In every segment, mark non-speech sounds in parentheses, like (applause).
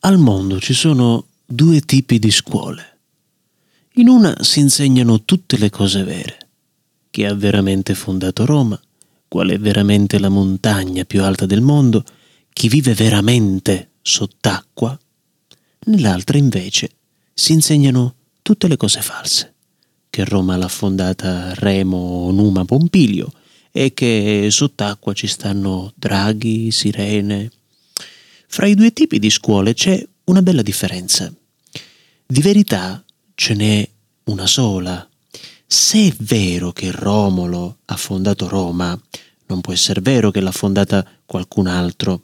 Al mondo ci sono due tipi di scuole. In una si insegnano tutte le cose vere. Chi ha veramente fondato Roma, qual è veramente la montagna più alta del mondo, chi vive veramente sott'acqua. Nell'altra invece si insegnano tutte le cose false, che Roma l'ha fondata Remo Numa Pompilio e che sott'acqua ci stanno draghi, sirene, fra i due tipi di scuole c'è una bella differenza. Di verità ce n'è una sola. Se è vero che Romolo ha fondato Roma, non può essere vero che l'ha fondata qualcun altro.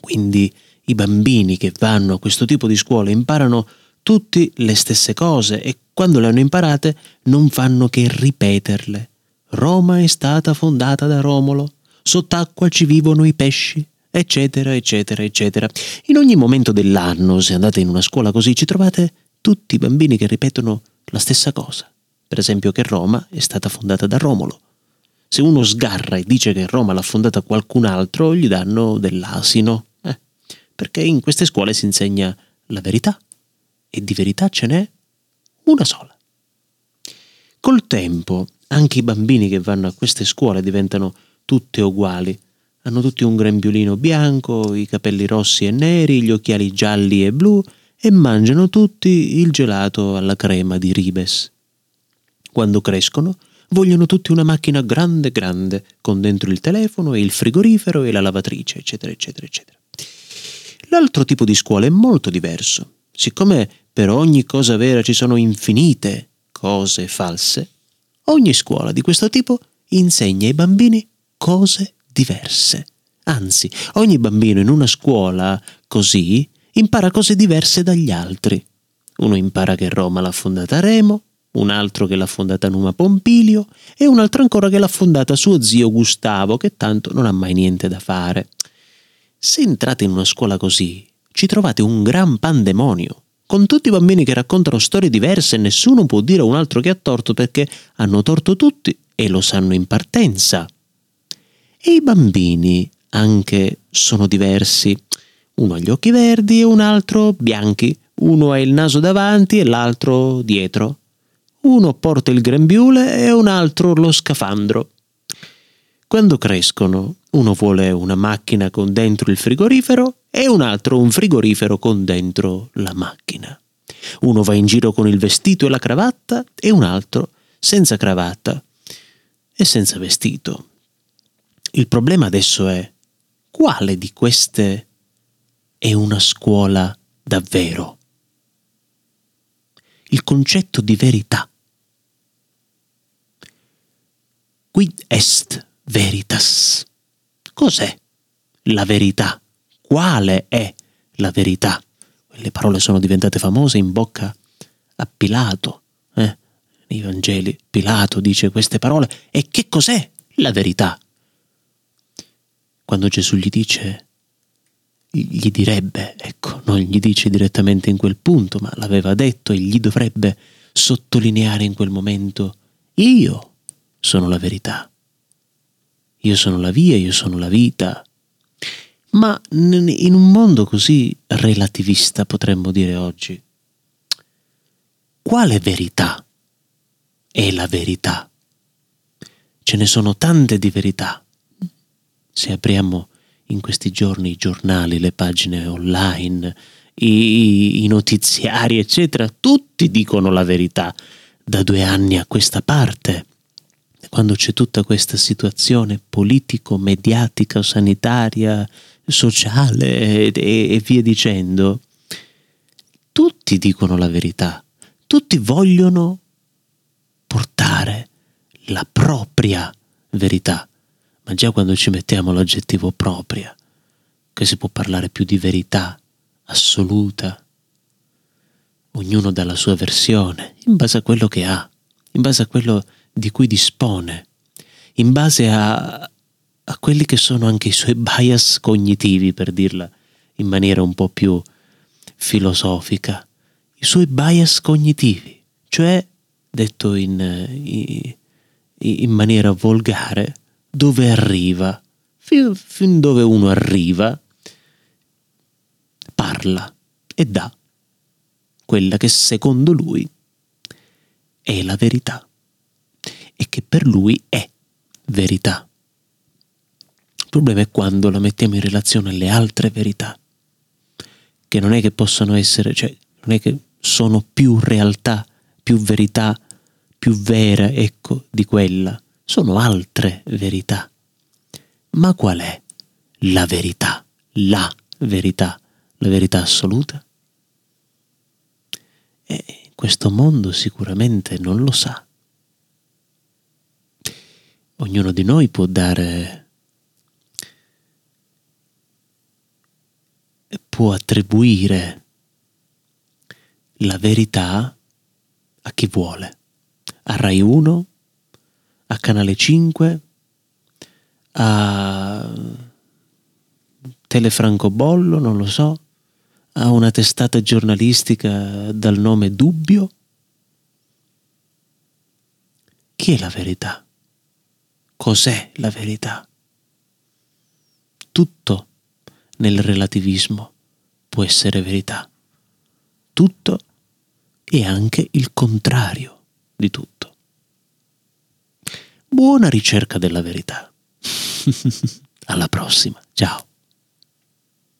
Quindi i bambini che vanno a questo tipo di scuole imparano tutti le stesse cose e quando le hanno imparate non fanno che ripeterle. Roma è stata fondata da Romolo, sott'acqua ci vivono i pesci, eccetera, eccetera, eccetera. In ogni momento dell'anno, se andate in una scuola così, ci trovate tutti i bambini che ripetono la stessa cosa. Per esempio che Roma è stata fondata da Romolo. Se uno sgarra e dice che Roma l'ha fondata qualcun altro, gli danno dell'asino. Eh, perché in queste scuole si insegna la verità. E di verità ce n'è una sola. Col tempo, anche i bambini che vanno a queste scuole diventano tutte uguali hanno tutti un grembiulino bianco, i capelli rossi e neri, gli occhiali gialli e blu e mangiano tutti il gelato alla crema di ribes. Quando crescono, vogliono tutti una macchina grande grande, con dentro il telefono e il frigorifero e la lavatrice, eccetera, eccetera, eccetera. L'altro tipo di scuola è molto diverso. Siccome per ogni cosa vera ci sono infinite cose false, ogni scuola di questo tipo insegna ai bambini cose diverse. Anzi, ogni bambino in una scuola così impara cose diverse dagli altri. Uno impara che Roma l'ha fondata Remo, un altro che l'ha fondata Numa Pompilio e un altro ancora che l'ha fondata suo zio Gustavo, che tanto non ha mai niente da fare. Se entrate in una scuola così, ci trovate un gran pandemonio, con tutti i bambini che raccontano storie diverse e nessuno può dire a un altro che ha torto perché hanno torto tutti e lo sanno in partenza. E i bambini anche sono diversi. Uno ha gli occhi verdi e un altro bianchi. Uno ha il naso davanti e l'altro dietro. Uno porta il grembiule e un altro lo scafandro. Quando crescono, uno vuole una macchina con dentro il frigorifero e un altro un frigorifero con dentro la macchina. Uno va in giro con il vestito e la cravatta e un altro senza cravatta e senza vestito. Il problema adesso è quale di queste è una scuola davvero? Il concetto di verità. Quid est veritas? Cos'è la verità? Quale è la verità? Le parole sono diventate famose in bocca a Pilato. Eh? Nei Vangeli Pilato dice queste parole. E che cos'è la verità? Quando Gesù gli dice, gli direbbe, ecco, non gli dice direttamente in quel punto, ma l'aveva detto e gli dovrebbe sottolineare in quel momento, io sono la verità, io sono la via, io sono la vita. Ma in un mondo così relativista potremmo dire oggi, quale verità è la verità? Ce ne sono tante di verità se apriamo in questi giorni i giornali, le pagine online, i, i, notiziari, eccetera, tutti dicono la verità da due anni a questa parte. Quando c'è tutta questa situazione politico-mediatica, sanitaria, sociale e, e via dicendo, tutti dicono la verità, tutti vogliono portare la propria verità ma già quando ci mettiamo l'aggettivo propria, che si può parlare più di verità assoluta, ognuno dà la sua versione, in base a quello che ha, in base a quello di cui dispone, in base a, a quelli che sono anche i suoi (laughs) bias cognitivi, per dirla in maniera un po' più filosofica, i suoi bias cognitivi, cioè, detto in, in, in maniera volgare, dove arriva, fin, fin dove uno arriva, parla e dà quella che secondo lui è la verità e che per lui è verità. Il problema è quando la mettiamo in relazione alle altre verità, che non è che possano essere, cioè non è che sono più realtà, più verità, più vera, ecco, di quella, sono altre verità. Ma qual è la verità? La verità, la verità assoluta? E questo mondo sicuramente non lo sa. Ognuno di noi può dare può attribuire la verità a chi vuole, a Rai 1, a Canale 5, a Telefrancobollo, non lo so, a una testata giornalistica dal nome Dubbio? Chi è la verità? Cos'è la verità? Tutto nel relativismo può essere verità. Tutto e anche il contrario di tutto. Buona ricerca della verità. (laughs) Alla prossima. Ciao.